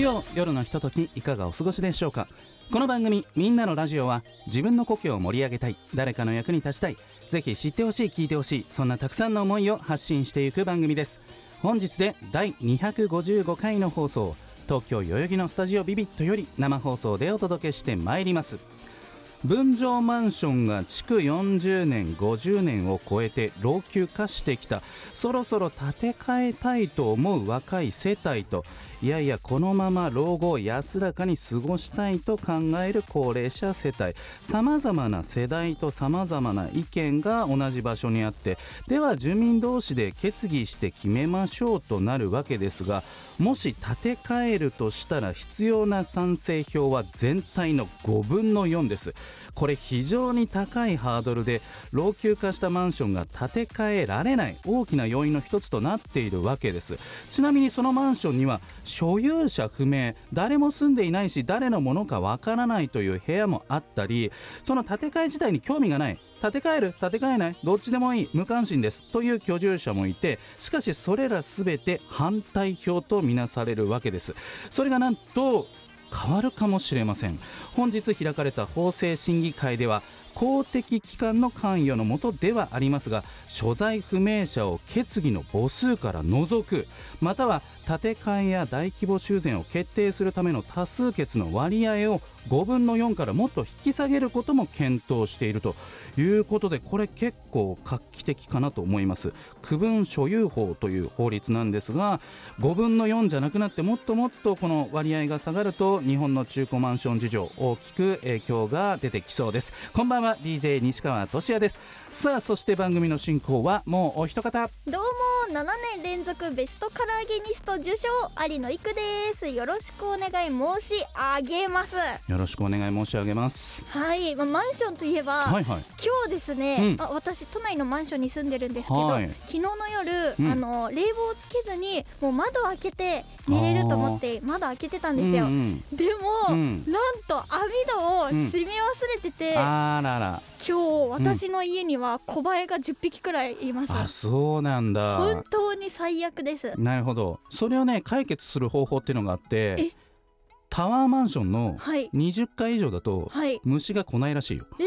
月曜夜のひとときいかがお過ごしでしょうか？この番組「みんなのラジオは」自分の故郷を盛り上げたい誰かの役に立ちたいぜひ知ってほしい聞いてほしいそんなたくさんの思いを発信していく番組です。本日で第255回の放送東京代々木のスタジオビビットより生放送でお届けしてまいります。分譲マンションが築40年50年を超えて老朽化してきた。そろそろ建て替えたいと思う若い世帯といやいやこのまま老後を安らかに過ごしたいと考える高齢者世帯。さまざまな世代とさまざまな意見が同じ場所にあってでは住民同士で決議して決めましょうとなるわけですがもし建て替えるとしたら必要な賛成票は全体の5分の4です。これ非常に高いハードルで老朽化したマンションが建て替えられない大きな要因の一つとなっているわけです。ちなみにそのマンションには所有者不明誰も住んでいないし誰のものかわからないという部屋もあったりその建て替え自体に興味がない。建て替える建て替えないどっちでもいい無関心ですという居住者もいてしかしそれら全て反対票とみなされるわけです。それがなんと変わるかもしれません。本日開かれた法制審議会では公的機関の関与のもとではありますが所在不明者を決議の母数から除く。または建て替えや大規模修繕を決定するための多数決の割合を5分の4からもっと引き下げることも検討しているということでこれ結構画期的かなと思います。区分所有法という法律なんですが5分の4じゃなくなってもっともっとこの割合が下がると日本の中古マンション事情大きく影響が出てきそうです。こんばんは DJ 西川俊也です。さあそして番組の進行はもうお一方。どうも7年連続ベストカラーゲニスト受賞有野育です。よろしくお願い申し上げます。よろしくお願い申し上げます。はい、まあ、マンションといえば、はいはい。今日ですね、うん。あ私都内のマンションに住んでるんですけど、はい。昨日の夜、うん。あの冷房をつけずにもう窓を開けて寝れると思って窓開けてたんですよ、うんでも、うん。なんと網戸を閉め忘れてて、あらら。今日私の家には小バエが10匹くらいいました、あそうなんだ。本当に最悪です。なるほど。それをね解決する方法っていうのがあってえ？タワーマンションのはい。20階以上だとはい。虫が来ないらしいよ、え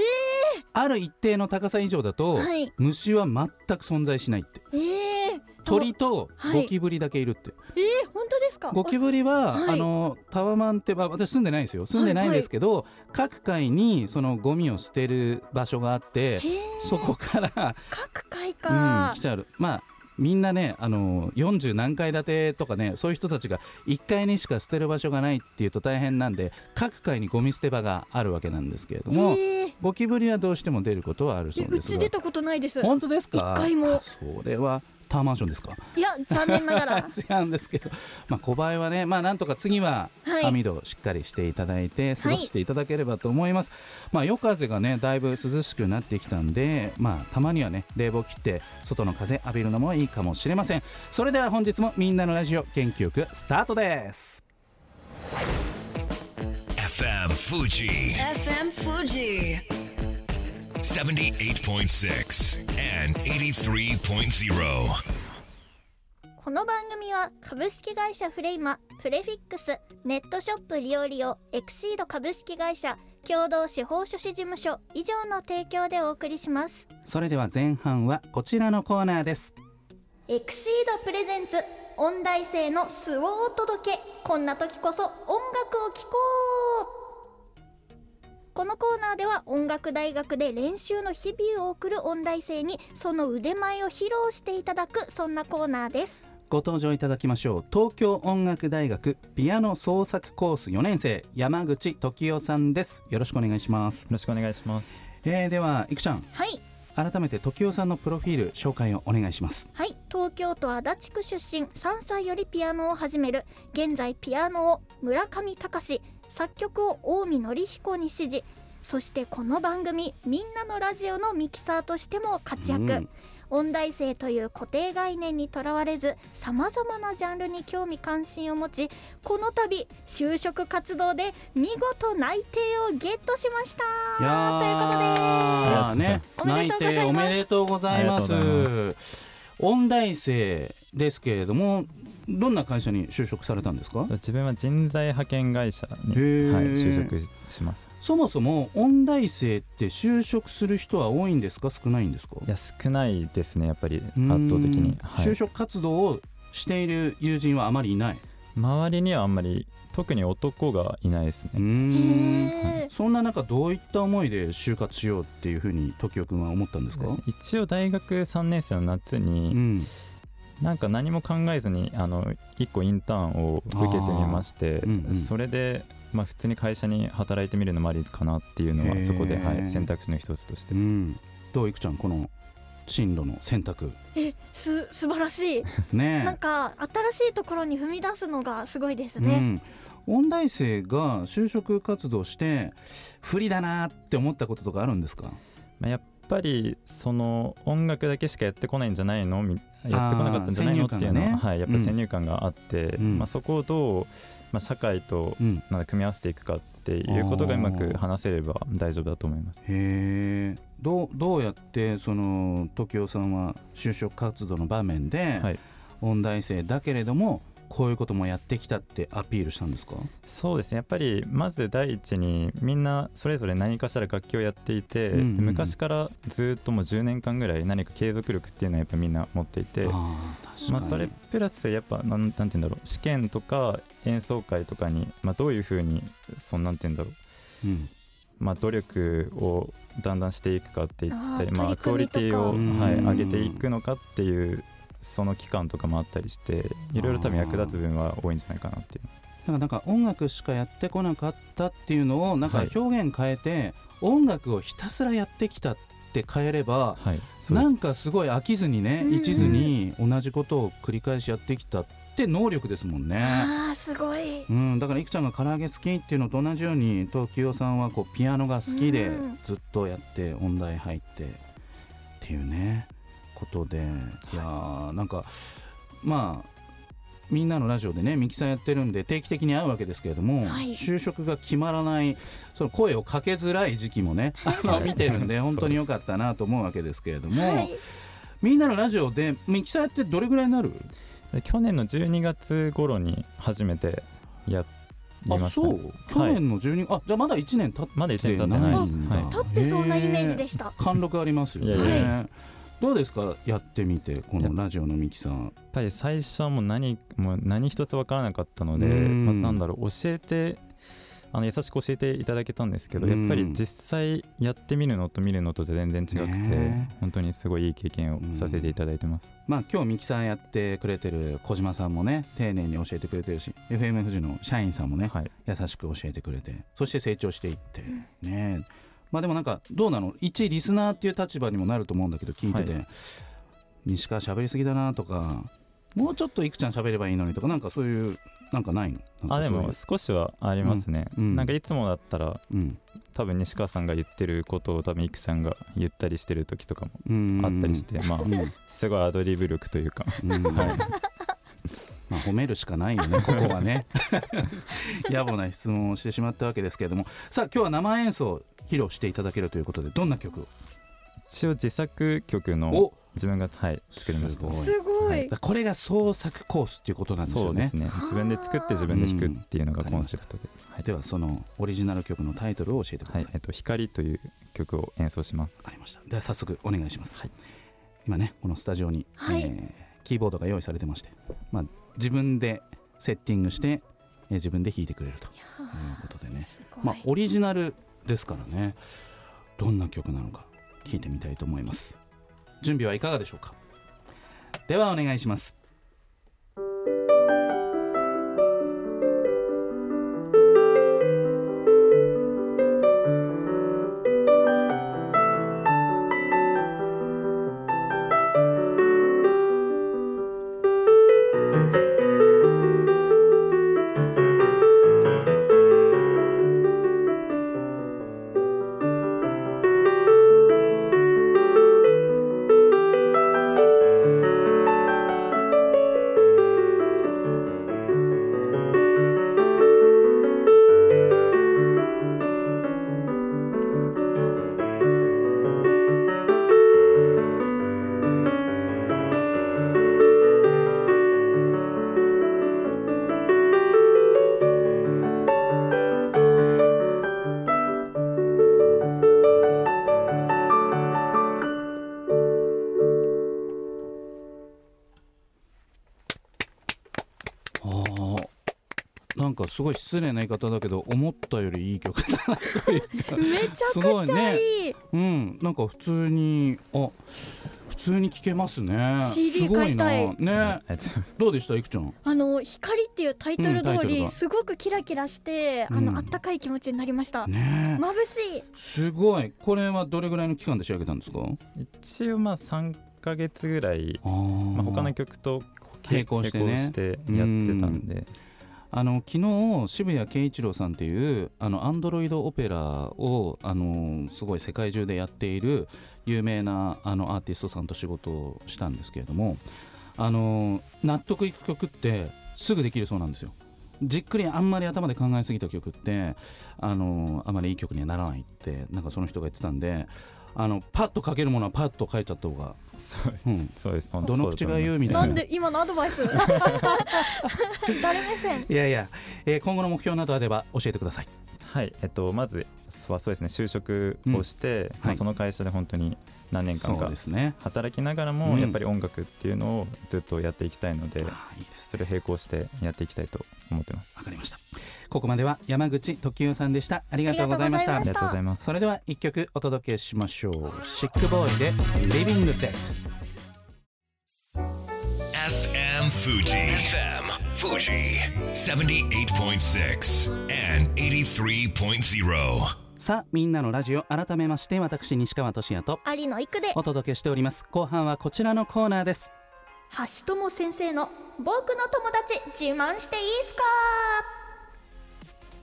ある一定の高さ以上だと、はい。虫は全く存在しないって。えー、鳥とはい。ゴキブリだけいるって、えー、本当ですか？ゴキブリは、はい。あのタワマンって、まあ、私住んでないですよ。住んでないんですけど、各階にそのゴミを捨てる場所があってそこから、各階うん、か来、ちゃうまあみんなねあの40何階建てとかねそういう人たちが1階にしか捨てる場所がないっていうと大変なんで各階にゴミ捨て場があるわけなんですけれども、え。ーゴキブリはどうしても出ることはあるそうえですが。うち出たことないです。本当ですか？一回も。あそれはタワーマンションですか？いや残念ながら。違うんですけど、まあ、小林はね、まあ、なんとか次ははい。網戸をしっかりしていただいて過ごしていただければと思います、まあ、夜風がねだいぶ涼しくなってきたんで、まあ、たまにはね冷房切って外の風浴びるのもいいかもしれません。それでは本日もみんなのラジオ元気よくスタートです。FM Fuji FM Fuji 78.6 and 83.0. この番組は株式会社フレイマプレフィックスネットショップリオリオエクシード株式会社共同司法書士事務所以上の提供でお送りします。それでは前半はこちらのコーナーです。エクシードプレゼンツ音大生の素をお届け。こんな時こそ音楽を聴こうこのコーナーでは音楽大学で練習の日々を送る音大生にその腕前を披露していただくそんなコーナーです。ご登場いただきましょう。東京音楽大学ピアノ創作コース4年生山口時代さんです。よろしくお願いします。よろしくお願いします。えー、ではいくちゃん。はい。改めて時代さんのプロフィール紹介をお願いします。はい。東京都足立区出身3歳よりピアノを始める現在ピアノを村上隆作曲を近江紀彦に指示。そしてこの番組「みんなのラジオ」のミキサーとしても活躍、うん。音大生という固定概念にとらわれずさまざまなジャンルに興味関心を持ちこの度就職活動で見事内定をゲットしました。いやということで。内定おめでとうございます。音大生ですけれどもどんな会社に就職されたんですか？自分は人材派遣会社に、はい、就職します。そもそも音大生って就職する人は多いんですか？少ないんですか？いや少ないですねやっぱり圧倒的に、はい。就職活動をしている友人はあまりいない？周りにはあんまり特に男がいないですね。ん。へー。そんな中どういった思いで就活しようっていうふうに時代くんは思ったんですか？一応大学3年生の夏うに、んなんか何も考えずにあの1個インターンを受けてみまして、うんうん。それで、まあ、普通に会社に働いてみるのもありかなっていうのはそこで、はい、選択肢の一つとして。うん。どういくちゃんこの進路の選択。えす素晴らしい。ねなんか新しいところに踏み出すのがすごいですね、うん、音大生が就職活動して不利だなって思ったこととかあるんですか？まあ、やっぱりその音楽だけしかやってこないんじゃないの？みやってこなかったんじゃないの？っていうのは、はい、やっぱり先入観があって、うん。まあ、そこをどう、まあ、社会と組み合わせていくかっていうことがうまく話せれば大丈夫だと思います。へえどうどうやってその時代さんは就職活動の場面で、はい。音大生だけれどもこういうこともやってきたってアピールしたんですか？そうですね。やっぱりまず第一にみんなそれぞれ何かしら楽器をやっていて、うんうんうん。昔からずっともう10年間ぐらい何か継続力っていうのはやっぱみんな持っていて。ああ確かに、まあ、それプラスやっぱなんなんて言うんだろう試験とか演奏会とかに、まあ、どういうふうにそのなんて言うんだろう、うん。まあ、努力をだんだんしていくかって言ったりまあ、クオリティを、はい、うん上げていくのかっていうその期間とかもあったりしていろいろ多分役立つ部分は多いんじゃないかなっていう。だからなんか音楽しかやってこなかったっていうのをなんかはい。表現変えて、音楽をひたすらやってきたって変えればはい。なんかすごい飽きずにねうん。一途に同じことを繰り返しやってきたって能力ですもんね。あーすごい。うん、だからいくちゃんが唐揚げ好きっていうのと同じように東京さんはこうピアノが好きでうん。ずっとやって音大入ってっていうねことでい。やーなんかまあみんなのラジオでねミキさんやってるんで定期的に会うわけですけれども、はい。就職が決まらないその声をかけづらい時期もね あの見てるんで 本当に良かったなと思うわけですけれども、はい。みんなのラジオでミキさんやってどれぐらいになる？で去年の12月頃に初めてやりあました。ね、そう。去年の12、あじゃあまだ1年経ってまだ1年経ってないです、んだはい。立ってそうなイメージでした。貫禄ありますよね。いやいやどうですか？やってみてこのラジオのミキさん。やっぱり最初はもう何もう何一つ分からなかったので、うん。まあ、なんだろう教えてあの優しく教えていただけたんですけど、うん。やっぱり実際やってみるのと見るのとじゃ全然違くて、ね本当にすごいいい経験をさせていただいてます、まあ今日ミキさんやってくれてる小島さんもね丁寧に教えてくれてるし FM 富士の社員さんもねはい。優しく教えてくれてそして成長していってねまあでもなんかどうなの？一リスナーっていう立場にもなると思うんだけど聞いてて、は西川喋りすぎだなとか。もうちょっといくちゃん喋ればいいのにとかなんかそういうなんかないの？あでも少しはありますね、うん。うん。なんかいつもだったらうん。多分西川さんが言ってることを多分いくちゃんが言ったりしてる時とかもうん。あったりして、まあうん。すごいアドリブ力というか。うん。は いまあ、褒めるしかないよね、ここはね。野暮な質問をしてしまったわけですけれども、さあ、今日は生演奏を披露していただけるということで、どんな曲？を一応自作曲のお。自分が、はい、作りました。すごい。すごはい。これが創作コースっていうことなんですよね。そうです。ね。自分で作って自分で弾くっていうのがコンセプトで、はい。では、そのオリジナル曲のタイトルを教えてください。はい。えっと、光という曲を演奏します。わかりました。では、早速お願いします。はい。今ね、このスタジオに、はい。えーキーボードが用意されてまして、まあ、自分でセッティングして、えー自分で弾いてくれるということでね。まあ、オリジナルですからね。どんな曲なのか聞いてみたいと思います。準備はいかがでしょうか。ではお願いします。すごい失礼な言い方だけど思ったよりいい曲だなというか。めちゃくすごいちゃねいいうん。なんか普通にあ普通に聴けますね。CD すごいな。買いね。ありがとうございますどうでした？いくちゃん。あの光っていうタイトル通りすごくキラキラしてあうん。のあったかい気持ちになりました。ね。眩しい。すごい。これはどれぐらいの期間で仕上げたんですか？一応まあ3ヶ月ぐらい、まあ、他の曲と並行してね。並行してやってたんであの昨日渋谷慶一郎さんっていうあのアンドロイドオペラをあのすごい世界中でやっている有名なあのアーティストさんと仕事をしたんですけれどもあの納得いく曲ってすぐできるそうなんですよ。じっくりあんまり頭で考えすぎた曲ってあのあまりいい曲にはならないってなんかその人が言ってたんであのパッと書けるものはパッと書いちゃった方が、そううん、そうです。どの口が言うみたいな。な。んで今のアドバイス？誰目線？いやいや、えー今後の目標などあれば教えてください。はいえっとまずはそうですね就職をして、まはいあその会社で本当に何年間か。働きながらうんもやっぱり音楽っていうのをずっとやっていきたいので、あーいいですそれを並行してやっていきたいと思ってますわかりました。ここまでは山口時生さんでした。ありがとうございましたありがとうございますそれでは一曲お届けしましょう。シックボーイで Living Dead。FM Fuji. FM Fuji. 78.6 and 83.0. さあみんなのラジオ改めまして私西川俊也と有野育でお届けしております。後半はこちらのコーナーです。橋友先生の僕の友達自慢していいっすか？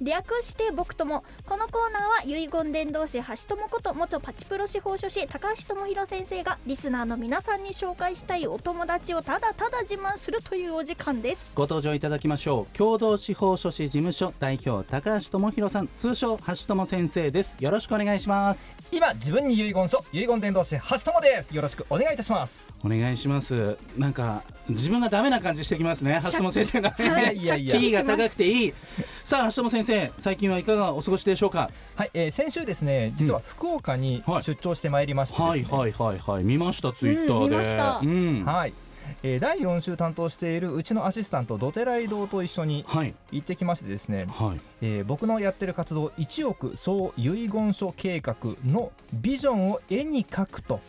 略して僕ともこのコーナーは遺言伝道師橋友こと元パチプロ司法書士高橋智博先生がリスナーの皆さんに紹介したいお友達をただただ自慢するというお時間ですご登場いただきましょう。共同司法書士事務所代表高橋智博さん、通称橋友先生です。よろしくお願いします。今自分に遺言書遺言伝道師橋友ですよろしくお願いいたしますお願いします。なんか自分がダメな感じしてきますね。橋友先生 がいいやいやキーが高くていい。さあ橋友先生、最近はいかがお過ごしでしょうか？はい、えー、先週ですね実は福岡にはい出張してまいりましてですね、はいはいはいはい見ましたツイッターで。見ましたうん。はいえー第4週担当しているうちのアシスタントドテライ堂と一緒にはい。行ってきましてですね、はい。えー僕のやってる活動1億総遺言書計画のビジョンを絵に描くと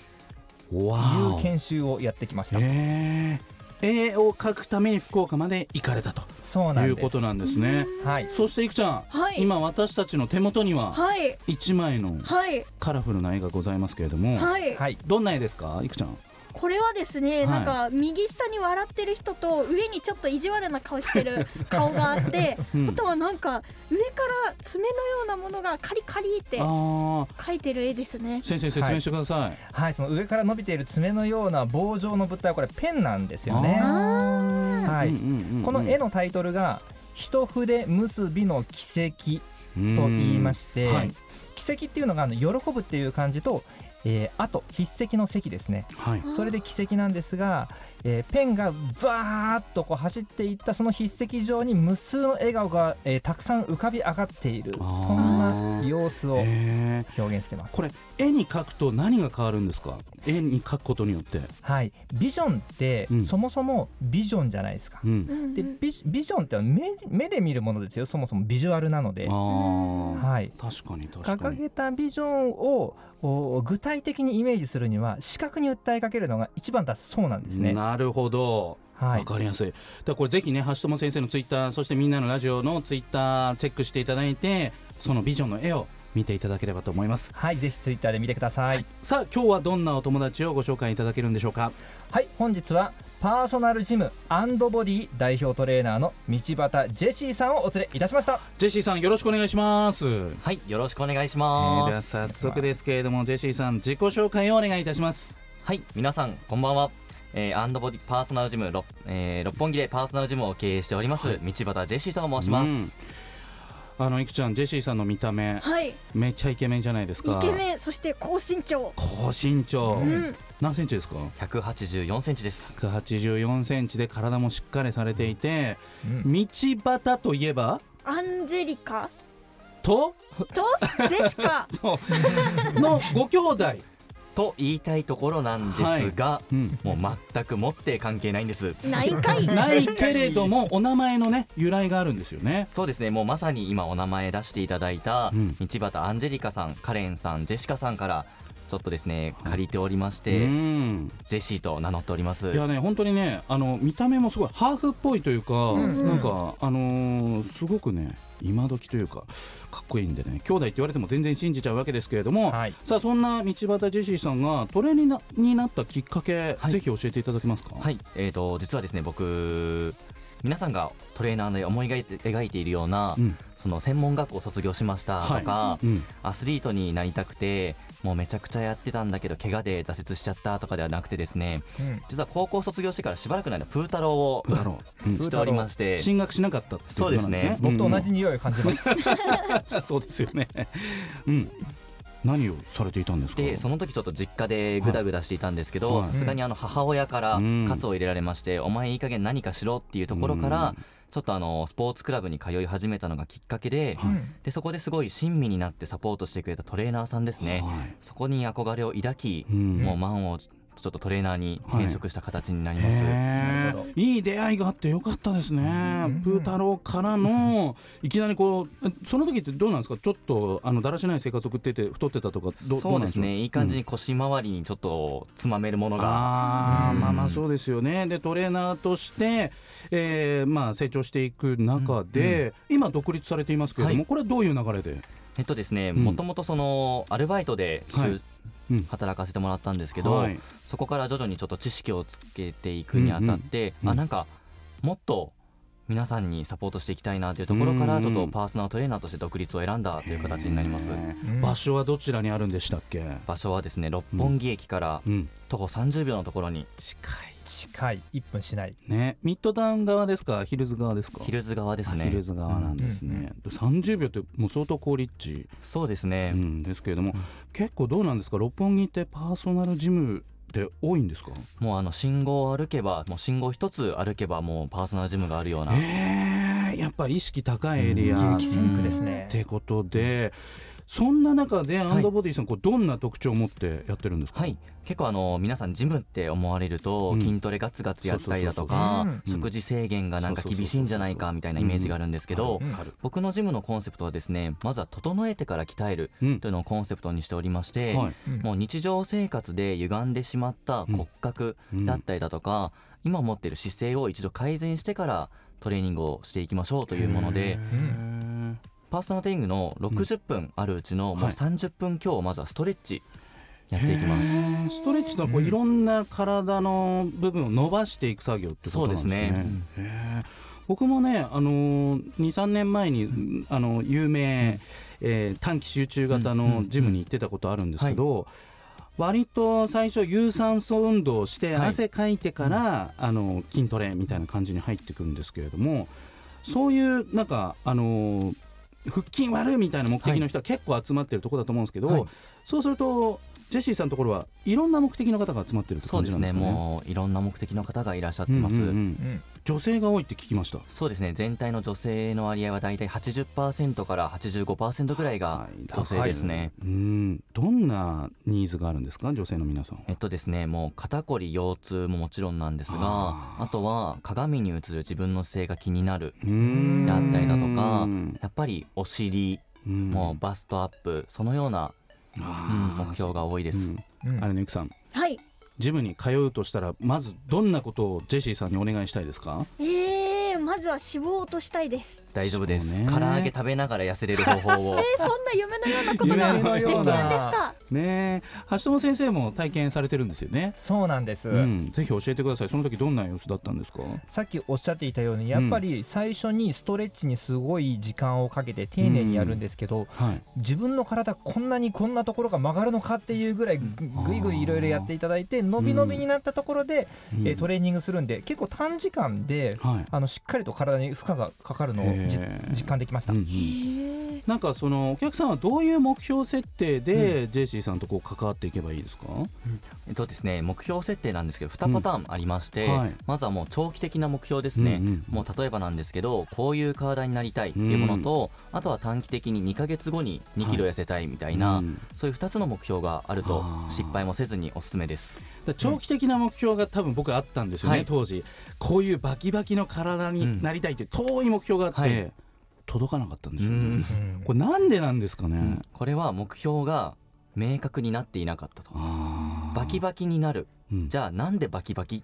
わいーう研修をやってきました、えー、絵を描くために福岡まで行かれたと。そうなんです。いうことなんですね。はい。そしていくちゃん、はい。今私たちの手元にははい。一枚のはい。カラフルな絵がございますけれども、はい。はい。どんな絵ですかいくちゃん？これはですね、はい。なんか右下に笑ってる人と上にちょっと意地悪な顔してる 顔があって、うん。あとはなんか上から爪のようなものがカリカリってあー。描いてる絵ですね。先生説明してください。はいその上から伸びている爪のような棒状の物体はこれペンなんですよね。あはい、うんうんうんうん。この絵のタイトルが「一筆結びの奇跡」と言いまして、うん。はい。奇跡っていうのがあの喜ぶっていう漢字と、えーあと筆跡の跡ですね。はい。それで奇跡なんですが、えーペンがバーッとこう走っていったその筆跡上に無数の笑顔が、えーたくさん浮かび上がっている。そんな様子を表現してます。これ絵に描くと何が変わるんですか？絵に描くことによって。はい。ビジョンって、うん。そもそもビジョンじゃないですか、うん。でビジビジョンって目目で見るものですよ。そもそもビジュアルなので。ああ、はい。確かに確か掲に。げたビジョンをお具体的にイメージするには視覚に訴えかけるのが一番だそうなんですね。なるほど。わはい、かりやすい。だこれぜひね橋友先生のツイッターそしてみんなのラジオのツイッターチェックしていただいてそのビジョンの絵を見ていただければと思います。はい、ぜひツイッターで見てください。さあ今日はどんなお友達をご紹介いただけるんでしょうか？はい、本日はパーソナルジムボディ代表トレーナーの道端ジェシーさんをお連れいたしました。ジェシーさんよろしくお願いします。えーはい、よろしくお願いしでまはす。早速ですけれどもジェシーさん自己紹介をお願いいたします。はい、皆さんこんばんは。えー、アンドボディパーソナルジム六、えー、六本木でパーソナルジムを経営しております、道端ジェシーと申します。あのいくちゃんジェシーさんの見た目はい、めっちゃイケメンじゃないですか。イケメンそして高身長。高身長、うん、何センチですか？184センチです。184センチで体もしっかりされていて、うん道端といえば？アンジェリカ？と？と？ジェシカ？そうのご兄弟と言いたいところなんですが、うん。もう全くもって関係ないんです。ないかい。ないけれどもお名前のね由来があるんですよね。そうですね。もうまさに今お名前出していただいたうん。道端アンジェリカさんカレンさんジェシカさんからちょっとですね借りておりましうて、ん。ジェシーと名乗っております。いやね本当にねあの見た目もすごいハーフっぽいというか、んうん。なんかあのーすごくね今時というかかっこいいんでね兄弟って言われても全然信じちゃうわけですけれども、はい。さあそんな道端ジェシーさんがトレーニーなになったきっかけ、はい。ぜひ教えていただけますか？はい。えー、と実はですね僕皆さんがトレーナーで思い描いて描いているような、うんその専門学校を卒業しましたとか、うんアスリートになりたくてもうめちゃくちゃやってたんだけど怪我で挫折しちゃったとかではなくてですねうん。実は高校卒業してからしばらくの間プータローをだろう、うんしておりまして進学しなかったっていうことなんですね。そう僕と同じ匂いを感じます、うん。そうですよね。うん。何をされていたんですか？でその時ちょっと実家でグダグダしていたんですけどはい。さすがにあの母親からうん。喝を入れられまして、お前いい加減何かしろっていうところから、ちょっとあのスポーツクラブに通い始めたのがきっかけで,、うんでそこですごい親身になってサポートしてくれたトレーナーさんですね、はい。そこに憧れを抱き、うん。もう満をちょっとトレーナーに転職した形になります、へなるほど。ーいい出会いがあってよかったですね、ん。プー太郎からのいきなりこうえその時ってどうなんですか？ちょっとあのだらしない生活を送ってて太ってたとかどそうですね。いい感じにに腰回りにちょっとつまめるものが、うん。まあまあそうですよね。でトレーナーとして、えーまあ、成長していく中で、今独立されていますけれども、はい。これはどういう流れで、えっとですねうん。もともとそのアルバイトで週、はい。うん働かせてもらったんですけど、はい。そこから徐々にちょっと知識をつけていくにあたって、うんうんあなんかもっと皆さんにサポートしていきたいなというところからうんちょっとパーソナルトレーナーとして独立を選んだという形になります。場所はどちらにあるんでしたっけ、場所はですね六本木駅からうん、徒歩30秒のところに。近近い1分しない。いね。ミッドタウン側ですか？ヒルズ側ですか？ヒルズ側ですね。あヒルズ側なんですね、30秒ってもう相当高立地、そうですね、うん、ですけれども、結構どうなんですか？六本木ってパーソナルジムって多いんですか？もうあの信号を歩けばもう信号一つ歩けばもうパーソナルジムがあるような、えー、やっぱ意識高いエリア。っ激戦区ですね。てことでそんな中でアンドボディさん、こうどんな特徴を持ってやってるんですか？はい。結構あの皆さんジムって思われるとうん。筋トレガツガツやったりだとか食事制限がなんか厳しいんじゃないかみたいなイメージがあるんですけど僕のジムのコンセプトはですねまずは整えてから鍛えるうん。というのをコンセプトにしておりまして、もう日常生活で歪んでしまった骨格だったりだとか、今持っている姿勢を一度改善してからトレーニングをしていきましょうというものでへパーソナルトレーニングの60分あるうちのもうはい30分強をまずはストレッチやっていきーます。ストレッチとはこういろんな体の部分を伸ばしていく作業ってことなんですね。そうですね。僕もね、あのー、23年前に、あの有名、えー短期集中型のジムに行ってたことあるんですけど、割と最初有酸素運動をしてはい。汗かいてから、あの筋トレみたいな感じに入ってくるんですけれどもそういうなんかあのー腹筋割るみたいな目的の人は結構集まってるところだと思うんですけど、はい。そうするとジェシーさんのところはいろんな目的の方が集まってるってそうですね感じなんですかね？もういろんな目的の方がいらっしゃってます、うんうんうん。うん女性が多いって聞きました。そうですね全体の女性の割合はだいたい80%から85%ぐらいが女性ですね、うん、どんなニーズがあるんですか、女性の皆さん。は。えっとですねもう肩こり腰痛ももちろんなんですがあとは鏡に映る自分の姿勢が気になるうん。であったりだとかうんやっぱりお尻もうバストアップそのような、目標が多いです、あれねゆきさん。はい。ジムに通うとしたらまずどんなことをジェシーさんにお願いしたいですか？えー、まずは脂肪を落としたいです。大丈夫です、唐揚げ食べながら痩せれる方法を。えー、そんな夢のようなことが夢のできるんですような。かねえ橋友先生も体験されてるんですよね、そうなんです、うん、ぜひ教えてください。その時どんな様子だったんですか？さっきおっしゃっていたようにやっぱり最初にストレッチにすごい時間をかけて丁寧にやるんですけど、はい。自分の体こんなにこんなところが曲がるのかっていうぐらいぐぐいぐいいろいろやっていただいて伸び伸びになったところで、うん。えートレーニングするんで結構短時間ではい。あのしっかりと体に負荷がかかるのを実感できました、うんうへんー。なんかそのお客さんはどういう目標設定でジェシーさんとこう関わっていけばいいですか、えっとですね、目標設定なんですけど2パターンありまして、うん。はい。まずはもう長期的な目標ですね、うんうんもう例えばなんですけどこういう体になりたいっていうものと、あとは短期的に2ヶ月後に2キロ痩せたいみたいな、うんそういう2つの目標があると失敗もせずにおすすめです長期的な目標が多分僕あったんですよね、はい。当時。こういうバキバキの体になりたいっていう遠い目標があって、はい。届かなかったんですよ、うん。ね、これなんでなんですかね、これは目標が明確になっていなかったと。バキバキになる。うん。じゃあなんでバキバキ？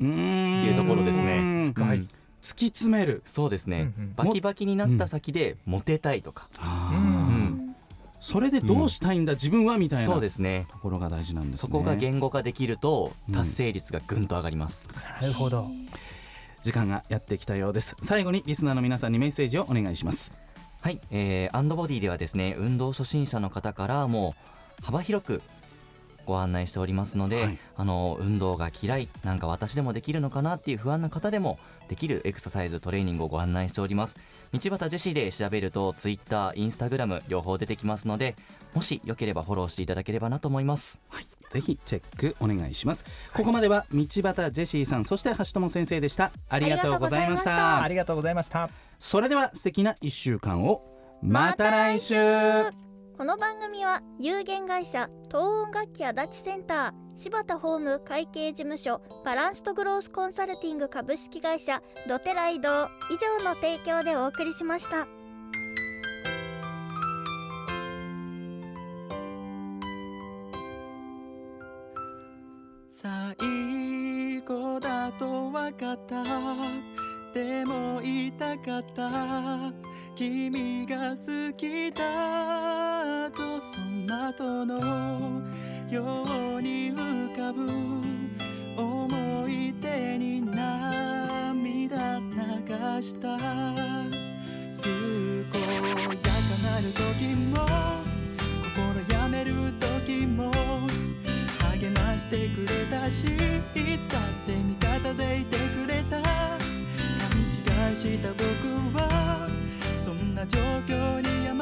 うーん。っていうところですね。深い。うん。突き詰める。そうですね、うんうん。バキバキになった先でモテたいとか、うんそれでどうしたいんだ、自分はみたいなそうとですね。ころが大事なんですね。そこが言語化できるとうん達成率がぐんと上がります、なるほど。時間がやってきたようです。最後にリスナーの皆さんにメッセージをお願いします。はい、えーアンドボディではですね運動初心者の方からもう幅広くご案内しておりますので、はい。あの運動が嫌いなんか私でもできるのかなっていう不安な方でもできるエクササイズトレーニングをご案内しております道端ジェシーで調べると Twitter、Instagram 両方出てきますのでもしよければフォローしていただければなと思います。ぜひチェックお願いします、ここまでは道端ジェシーさんそして橋友先生でした。ありがとうございましありがとうございました。たありがとうございました。それでは素敵な1週間を。また来週この番組は有限会社東音楽器足立センター柴田ホーム会計事務所バランスとグロースコンサルティング株式会社ドテライド以上の提供でお送りしました。最後だと分かった。でも言いたかった。君が好きだ。の後のように浮かぶ思い出に涙流した健やかなる時も心やめる時も励ましてくれたしいつだって味方でいてくれた勘違いした僕はそんな状況に甘